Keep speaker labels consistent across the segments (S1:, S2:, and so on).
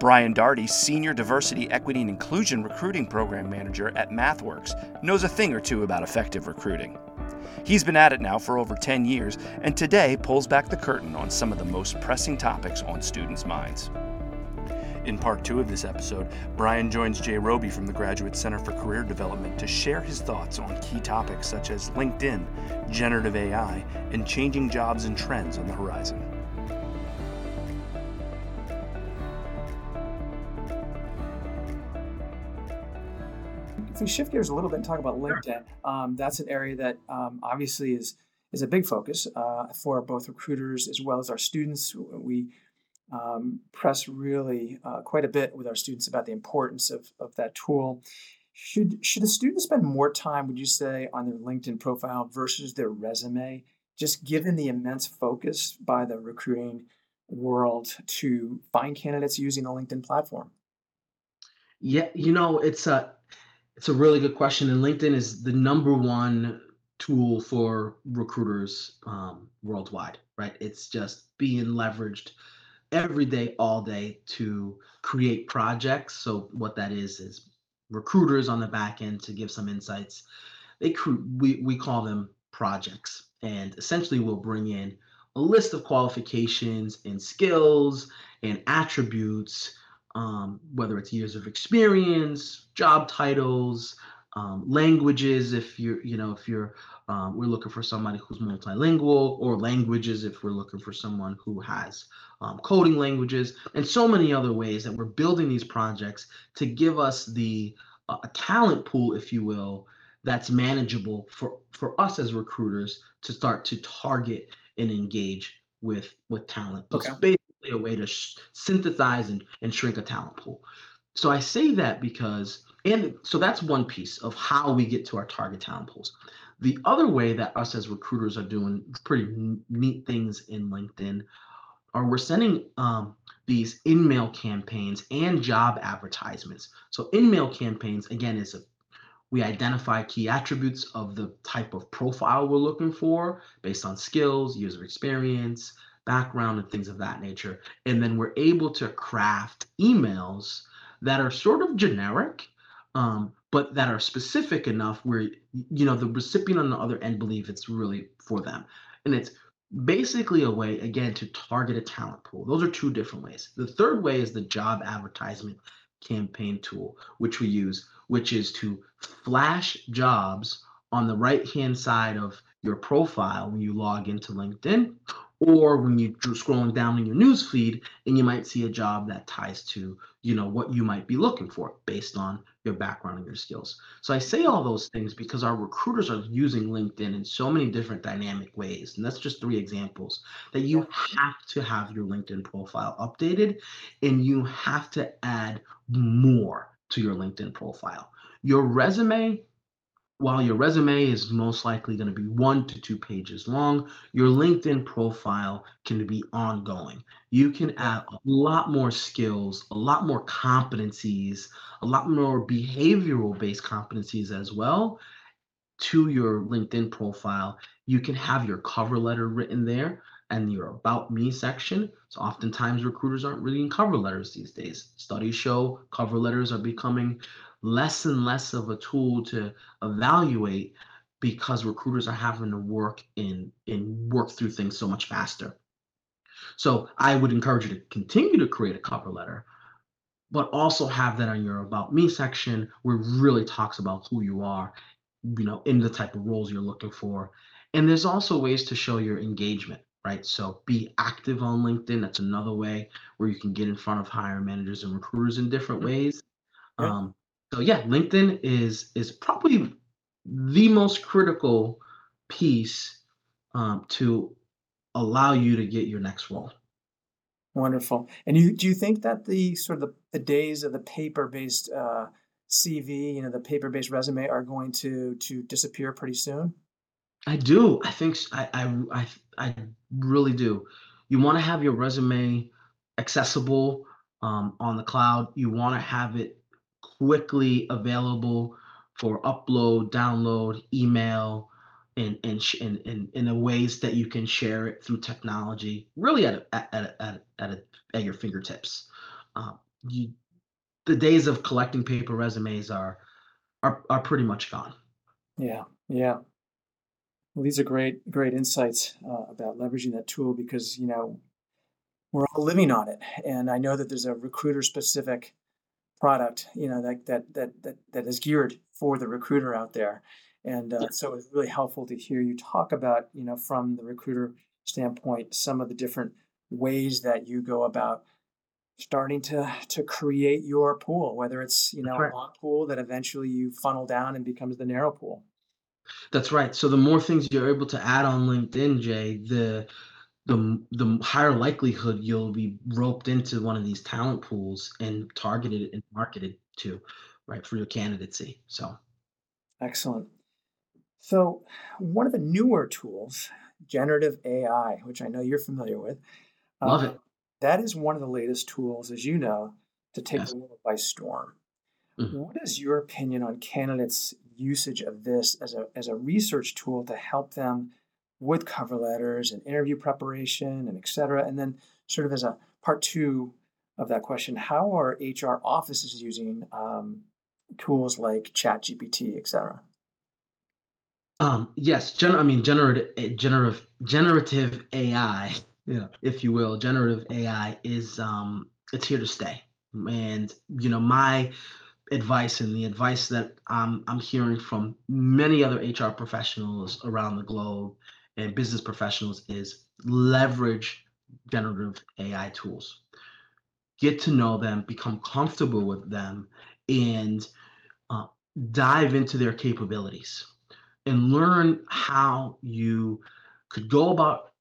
S1: Brian Dardy, Senior Diversity, Equity, and Inclusion Recruiting Program Manager at MathWorks, knows a thing or two about effective recruiting. He's been at it now for over 10 years and today pulls back the curtain on some of the most pressing topics on students' minds. In part two of this episode, Brian joins Jay Roby from the Graduate Center for Career Development to share his thoughts on key topics such as LinkedIn, generative AI, and changing jobs and trends on the horizon.
S2: If we shift gears a little bit and talk about LinkedIn, um, that's an area that um, obviously is is a big focus uh, for both recruiters as well as our students. We um, press really uh, quite a bit with our students about the importance of, of that tool. Should should a student spend more time, would you say, on their LinkedIn profile versus their resume, just given the immense focus by the recruiting world to find candidates using the LinkedIn platform?
S3: Yeah, you know, it's a it's a really good question, and LinkedIn is the number one tool for recruiters um, worldwide, right? It's just being leveraged every day, all day to create projects. So what that is is recruiters on the back end to give some insights. They we we call them projects, and essentially we'll bring in a list of qualifications and skills and attributes, um, whether it's years of experience, job titles, um, languages. If you're you know if you're um, we're looking for somebody who's multilingual, or languages if we're looking for someone who has um, coding languages, and so many other ways that we're building these projects to give us the uh, a talent pool, if you will, that's manageable for for us as recruiters to start to target and engage with with talent.
S2: Okay.
S3: A way to sh- synthesize and, and shrink a talent pool. So I say that because, and so that's one piece of how we get to our target talent pools. The other way that us as recruiters are doing pretty neat things in LinkedIn are we're sending um, these in-mail campaigns and job advertisements. So in-mail campaigns again is a we identify key attributes of the type of profile we're looking for based on skills, of experience, background, and things of that nature. And then we're able to craft emails that are sort of generic, um, but that are specific enough where you know the recipient on the other end believe it's really for them. And it's basically a way again to target a talent pool. Those are two different ways. The third way is the job advertisement campaign tool which we use which is to flash jobs on the right hand side of your profile when you log into linkedin or when you're scrolling down in your news feed and you might see a job that ties to you know what you might be looking for based on your background and your skills. So i say all those things because our recruiters are using linkedin in so many different dynamic ways. And that's just three examples that you have to have your linkedin profile updated and you have to add more to your linkedin profile. Your resume while your resume is most likely going to be one to two pages long, your LinkedIn profile can be ongoing. You can add a lot more skills, a lot more competencies, a lot more behavioral based competencies as well to your LinkedIn profile. You can have your cover letter written there and your about me section. So oftentimes recruiters aren't reading cover letters these days. Studies show cover letters are becoming less and less of a tool to evaluate because recruiters are having to work in and work through things so much faster. So I would encourage you to continue to create a cover letter, but also have that on your about me section where it really talks about who you are, you know, in the type of roles you're looking for. And there's also ways to show your engagement, right? So be active on LinkedIn. That's another way where you can get in front of hiring managers and recruiters in different
S2: Mhm.
S3: ways. Um, so yeah, LinkedIn is is probably the most critical piece um, to allow you to get your next role.
S2: Wonderful. And you do you think that the sort of the, the days of the paper-based uh, CV, you know, the paper-based resume are going to to disappear pretty soon?
S3: I do. I think I I I really do. You want to have your resume accessible um, on the cloud. You want to have it quickly available for upload, download, email, and and and, and in the ways that you can share it through technology. Really at a, at a, at a, at, at your fingertips. Um, you, the days of collecting paper resumes are are are pretty much gone.
S2: Yeah, yeah. Well, these are great, great insights uh, about leveraging that tool because you know we're all living on it, and I know that there's a recruiter-specific product, you know, that that that that that is geared for the recruiter out there, and uh,
S3: Yeah,
S2: so it's really helpful to hear you talk about, you know, from the recruiter standpoint, some of the different ways that you go about starting to to create your pool, whether it's you know a
S3: right.
S2: long pool that eventually you funnel down and becomes the narrow pool.
S3: That's right. So the more things you're able to add on LinkedIn, Jay, the the the higher likelihood you'll be roped into one of these talent pools and targeted and marketed to, right, for your candidacy. So
S2: Excellent. So, one of the newer tools, generative AI, which I know you're familiar with,
S3: love
S2: uh,
S3: it.
S2: that is one of the latest tools, as you know, to take the world by storm.
S3: Mhm.
S2: What is your opinion on candidates' usage of this as a, as a research tool to help them with cover letters and interview preparation and et cetera? And then, sort of as a part two of that question, how are HR offices using um, tools like ChatGPT, et cetera?
S3: Um, yes, gen I mean generative generative generative AI, if you will, generative AI is um it's here to stay. And you know, my advice and the advice that I'm I'm hearing from many other HR professionals around the globe and business professionals is leverage generative AI tools. Get to know them, become comfortable with them, and uh, dive into their capabilities and learn how you could go about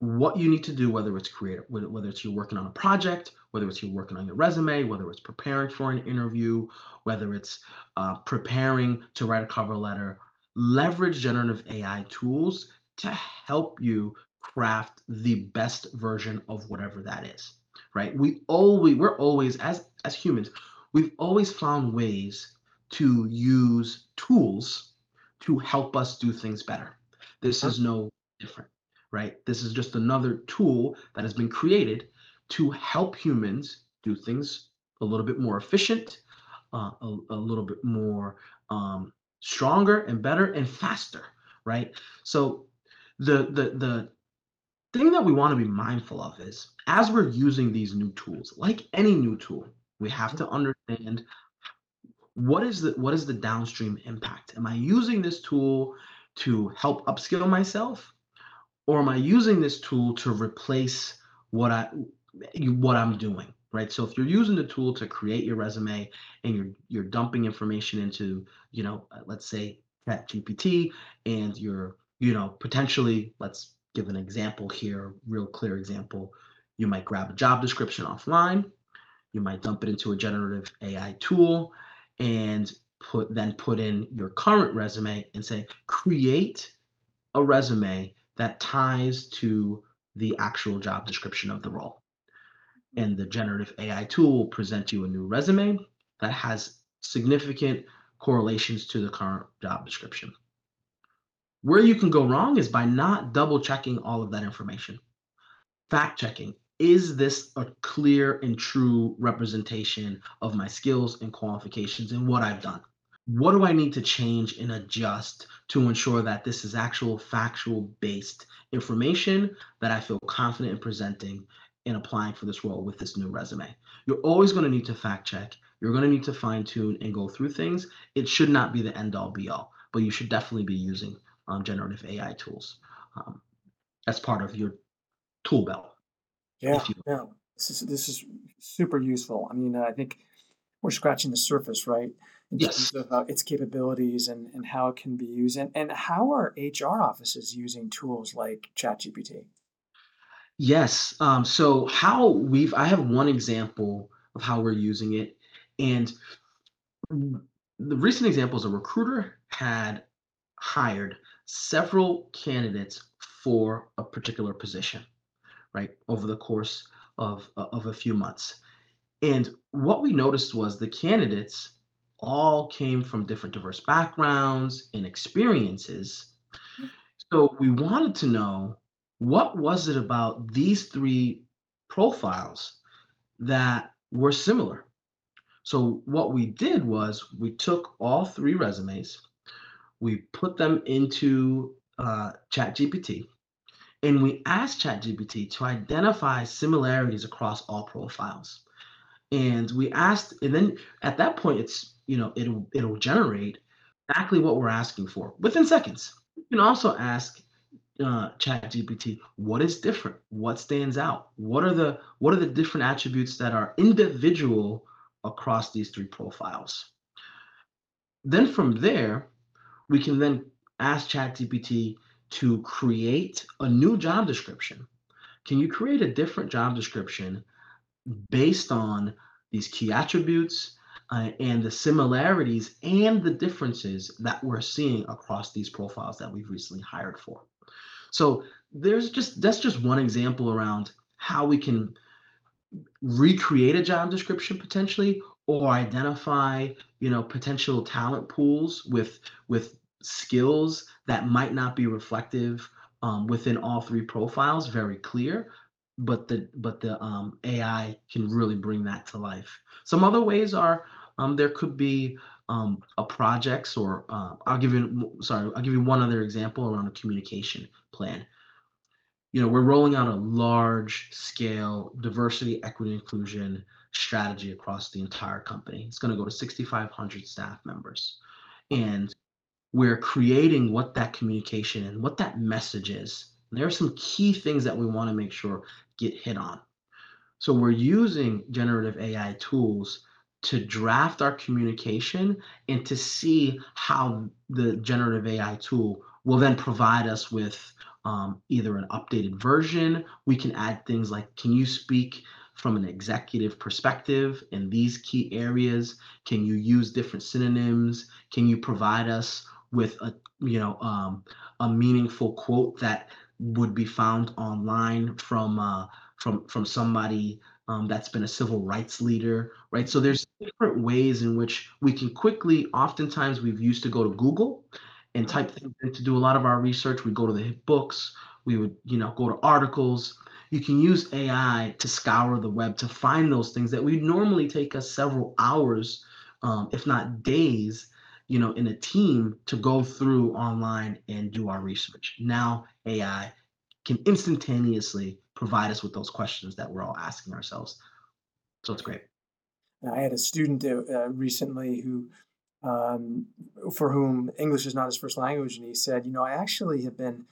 S3: what you need to do, whether it's creative, whether it's you're working on a project, whether it's you're working on your resume, whether it's preparing for an interview, whether it's uh, preparing to write a cover letter. Leverage generative AI tools to help you craft the best version of whatever that is. Right? We always we're always as as humans, we've always found ways to use tools to help us do things better. This is no different right? This is just another tool that has been created to help humans do things a little bit more efficient, uh, a, a little bit more um, stronger and better and faster, right? So the the the thing that we want to be mindful of is as we're using these new tools, like any new tool, we have to mm-hmm. understand what is the what is the downstream impact. Am I using this tool to help upskill myself? or am I using this tool to replace what I what I'm doing, right? So if you're using the tool to create your resume and you're you're dumping information into, you know, let's say ChatGPT, and you're, you know, potentially, let's give an example here, real clear example. You might grab a job description offline, you might dump it into a generative AI tool, and put then put in your current resume and say, create a resume that ties to the actual job description of the role. And the generative AI tool will present you a new resume that has significant correlations to the current job description. Where you can go wrong is by not double checking all of that information. Fact checking is this a clear and true representation of my skills and qualifications and what I've done? what do I need to change and adjust to ensure that this is actual factual based information that I feel confident in presenting and applying for this role with this new resume? You're always going to need to fact check. You're going to need to fine tune and go through things. It should not be the end all be all, but you should definitely be using um, generative AI tools um, as part of your tool belt,
S2: Yeah, yeah. This is this is super useful. I mean, I think we're scratching the surface, right, in
S3: Yes.
S2: terms of uh, its capabilities and, and how it can be used. And, and how are HR offices using tools like ChatGPT?
S3: Yes. Um, so how we've I have one example of how we're using it, and the recent example is a recruiter had hired several candidates for a particular position, right, over the course of uh, of a few months. And what we noticed was the candidates all came from different diverse backgrounds and experiences. So we wanted to know what was it about these three profiles that were similar. So what we did was we took all three resumes, we put them into uh, ChatGPT, and we asked ChatGPT to identify similarities across all profiles. And we asked, and then at that point, it's you know it'll it'll generate exactly what we're asking for within seconds. You can also ask uh, ChatGPT what is different, what stands out, what are the what are the different attributes that are individual across these three profiles. Then from there, we can then ask ChatGPT to create a new job description. Can you create a different job description based on these key attributes uh, and the similarities and the differences that we're seeing across these profiles that we've recently hired for? So there's just that's just one example around how we can recreate a job description potentially or identify you know potential talent pools with with skills that might not be reflective um, within all three profiles very clear but the but the um, ai can really bring that to life some other ways are um, there could be um, a projects or uh, i'll give you sorry i'll give you one other example around a communication plan you know, we're rolling out a large scale diversity, equity, inclusion strategy across the entire company. It's going to go to 6,500 staff members. And we're creating what that communication and what that message is. And there are some key things that we want to make sure get hit on. So we're using generative AI tools to draft our communication and to see how the generative AI tool will then provide us with um, either an updated version. We can add things like, can you speak from an executive perspective in these key areas? Can you use different synonyms? Can you provide us with a you know um, a meaningful quote that would be found online from uh, from from somebody um, that's been a civil rights leader, right? So there's different ways in which we can quickly. Oftentimes, we've used to go to Google and type things in to do a lot of our research. We go to the books, we would, you know, go to articles. You can use AI to scour the web to find those things that would normally take us several hours, um, if not days, you know, in a team to go through online and do our research. Now AI can instantaneously provide us with those questions that we're all asking ourselves. So it's great.
S2: I had a student uh, recently who um, for whom English is not his first language, and he said, "You know, I actually have been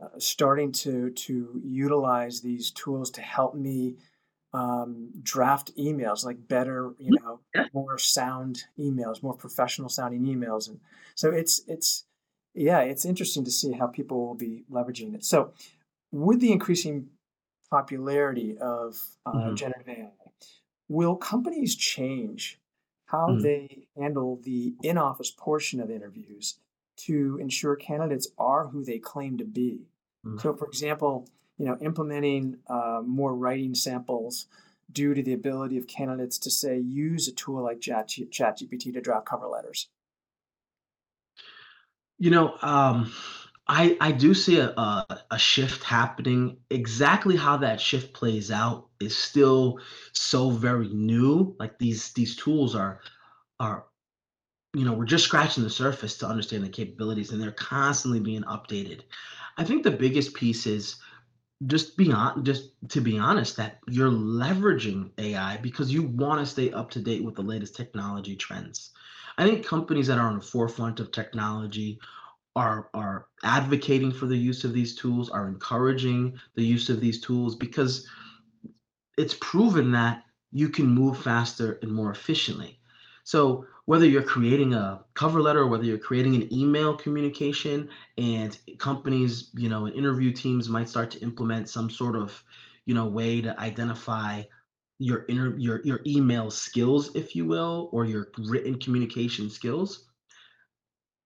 S2: uh, starting to to utilize these tools to help me um, draft emails, like better, you mm-hmm. know, more sound emails, more professional sounding emails, and so it's it's yeah, it's interesting to see how people will be leveraging it. So, with the increasing popularity of uh, mm-hmm. generative AI, will companies change how mm-hmm. they handle the in office portion of interviews to ensure candidates are who they claim to be. Mm-hmm. So, for example, you know, implementing uh, more writing samples due to the ability of candidates to say use a tool like Chat ChatGPT to draft cover letters.
S3: You know, um, I I do see a, a a shift happening. Exactly how that shift plays out is still so very new. Like these these tools are are you know we're just scratching the surface to understand the capabilities, and they're constantly being updated. I think the biggest piece is just be on just to be honest that you're leveraging AI because you want to stay up to date with the latest technology trends. I think companies that are on the forefront of technology are are advocating for the use of these tools, are encouraging the use of these tools because it's proven that you can move faster and more efficiently. So whether you're creating a cover letter or whether you're creating an email communication and companies, you know, and interview teams might start to implement some sort of, you know, way to identify your inter your your email skills, if you will, or your written communication skills.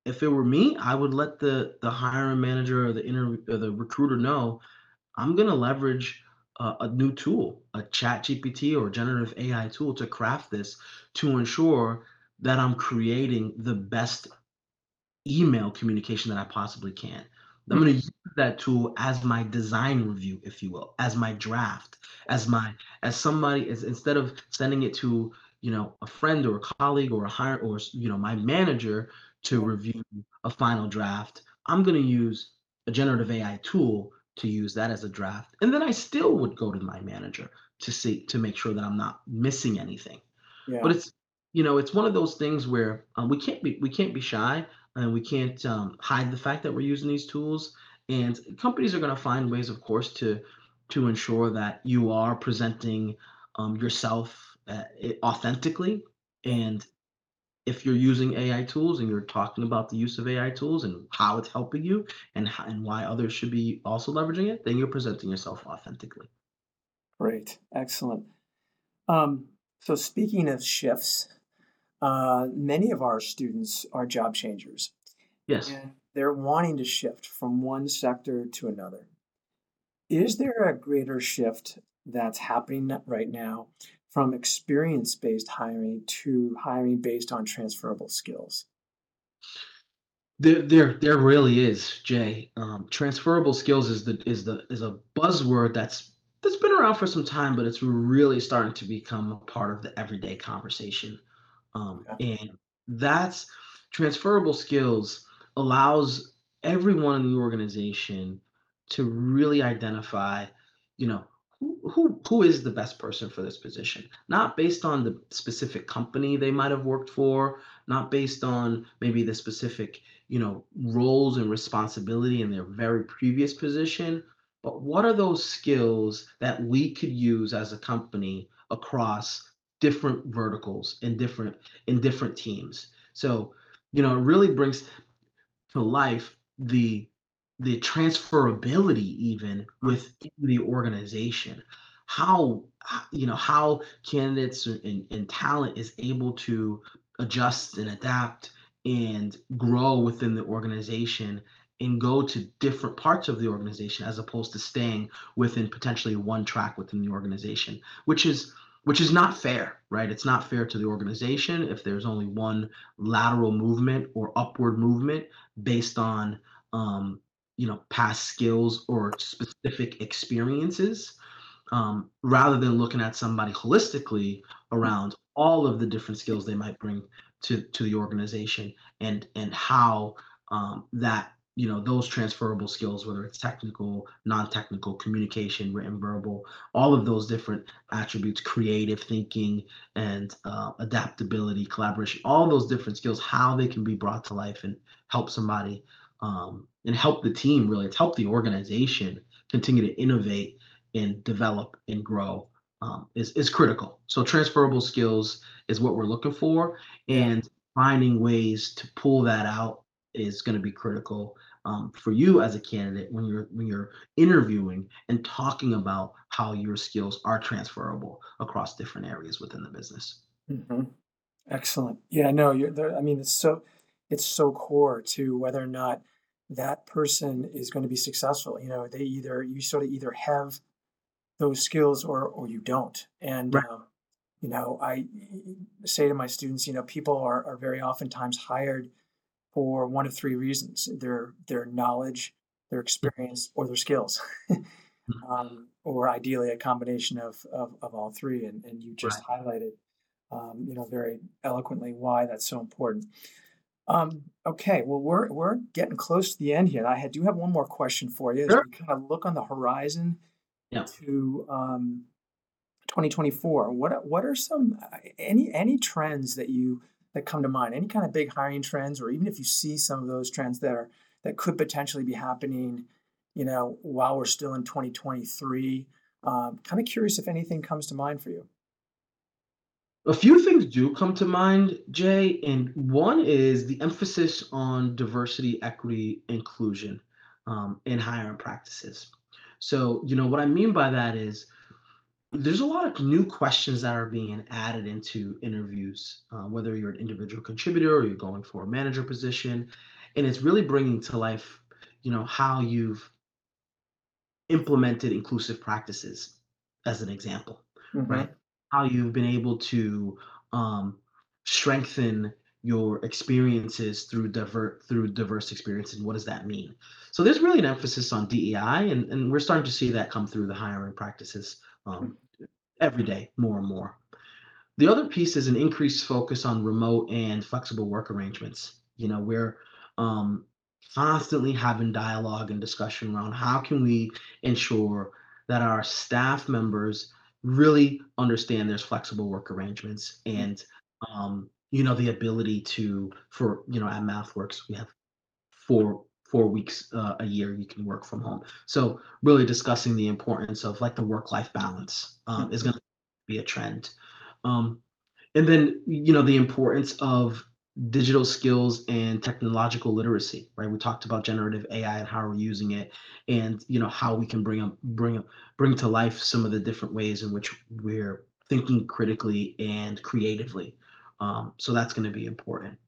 S3: If it were me, I would let the the hiring manager or the inter or the recruiter know I'm going to leverage a, a new tool, a chat GPT or generative AI tool to craft this to ensure that I'm creating the best email communication that I possibly can. I'm going to hmm. use that tool as my design review, if you will, as my draft, as my as somebody as instead of sending it to you know a friend or a colleague or a hire or you know my manager to review a final draft, I'm going to use a generative AI tool to use that as a draft, and then I still would go to my manager to see to make sure that I'm not missing anything.
S2: Yeah.
S3: But it's you know it's one of those things where um, we can't be we can't be shy and we can't um, hide the fact that we're using these tools. And companies are going to find ways, of course, to to ensure that you are presenting um, yourself uh, authentically. And if you're using AI tools and you're talking about the use of AI tools and how it's helping you and how, and why others should be also leveraging it, then you're presenting yourself authentically.
S2: Great, excellent. Um, so speaking of shifts, uh, many of our students are job changers.
S3: Yes.
S2: And they're wanting to shift from one sector to another. Is there a greater shift that's happening right now from experience based hiring to hiring based on transferable skills?
S3: There, there, there really is, Jay. Um, transferable skills is the is the is a buzzword that's that's been around for some time, but it's really starting to become a part of the everyday conversation. Um, and that's transferable skills allows everyone in the organization to really identify, you know, who, who who is the best person for this position. Not based on the specific company they might have worked for not based on maybe the specific you know roles and responsibility in their very previous position but what are those skills that we could use as a company across different verticals in different in different teams. So, you know, it really brings to life the the transferability even within the organization. How you know how candidates and, and talent is able to adjust and adapt and grow within the organization and go to different parts of the organization as opposed to staying within potentially one track within the organization, which is which is not fair, right? It's not fair to the organization if there's only one lateral movement or upward movement based on, um, you know, past skills or specific experiences, um, rather than looking at somebody holistically around all of the different skills they might bring to to the organization and and how um, that you know those transferable skills whether it's technical non-technical communication written verbal all of those different attributes creative thinking and uh, adaptability collaboration all those different skills how they can be brought to life and help somebody um, and help the team really. It's help the organization continue to innovate and develop and grow um, is, is critical. So transferable skills is what we're looking for and finding ways to pull that out is going to be critical um, for you as a candidate when you're when you're interviewing and talking about how your skills are transferable across different areas within the business.
S2: Mm-hmm. Excellent. Yeah, no, you're there. I mean, it's so it's so core to whether or not that person is going to be successful. You know, they either you sort of either have those skills or or you don't. And right. um, you know, I say to my students, you know, people are are very oftentimes hired for one of three reasons their their knowledge their experience or their skills mm-hmm. um, or ideally a combination of, of, of all three and, and you just right. highlighted um, you know very eloquently why that's so important um, okay well we're we're getting close to the end here i do have one more question for you as sure. we kind of look on the horizon
S3: yeah.
S2: to um, 2024 what what are some any any trends that you that come to mind? Any kind of big hiring trends, or even if you see some of those trends that are that could potentially be happening, you know, while we're still in 2023. Um, kind of curious if anything comes to mind for you.
S3: A few things do come to mind, Jay, and one is the emphasis on diversity, equity, inclusion um, in hiring practices. So, you know, what I mean by that is there's a lot of new questions that are being added into interviews, uh, whether you're an individual contributor or you're going for a manager position, and it's really bringing to life, you know, how you've implemented inclusive practices, as an example, mm-hmm. right? How you've been able to um, strengthen your experiences through divert through diverse experiences. And what does that mean? So there's really an emphasis on DEI, and, and we're starting to see that come through the hiring practices um, every day, more and more. The other piece is an increased focus on remote and flexible work arrangements. You know, we're um, constantly having dialogue and discussion around how can we ensure that our staff members really understand there's flexible work arrangements and um, you know the ability to for you know at mathworks we have four four weeks uh, a year you can work from home. So really discussing the importance of like the work life balance um, is going to be a trend. Um, and then you know the importance of digital skills and technological literacy right? We talked about generative ai and how we're using it and you know how we can bring up bring bring to life some of the different ways in which we're thinking critically and creatively. Um, so that's going to be important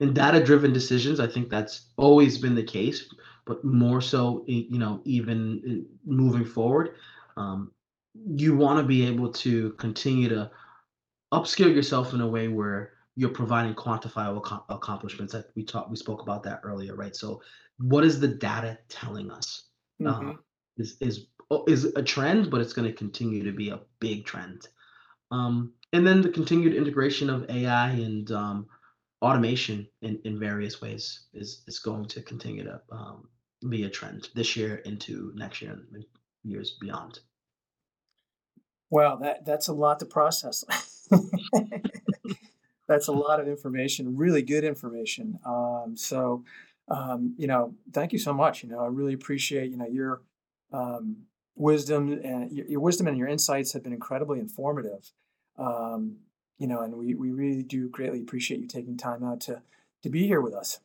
S3: in data driven decisions i think that's always been the case but more so you know even moving forward um, you want to be able to continue to upskill yourself in a way where you're providing quantifiable accomplishments. That we talked, we spoke about that earlier, right? So, what is the data telling us? Mm-hmm. Uh, is is is a trend, but it's going to continue to be a big trend. Um, and then the continued integration of AI and um, automation in, in various ways is is going to continue to um, be a trend this year into next year and years beyond.
S2: Wow, that that's a lot to process. that's a lot of information, really good information. Um, so, um, you know, thank you so much. You know, I really appreciate you know your um, wisdom and your, your, wisdom and your insights have been incredibly informative. Um, you know, and we we really do greatly appreciate you taking time out to to be here with us.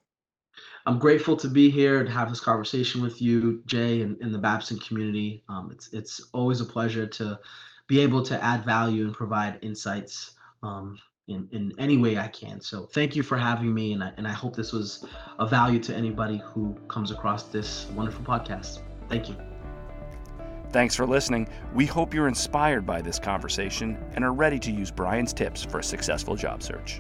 S3: I'm grateful to be here to have this conversation with you, Jay, and, the Babson community. Um, it's it's always a pleasure to be able to add value and provide insights um, in, in any way I can. So thank you for having me, and I, and I hope this was a value to anybody who comes across this wonderful podcast. Thank you.
S1: Thanks for listening. We hope you're inspired by this conversation and are ready to use Brian's tips for a successful job search.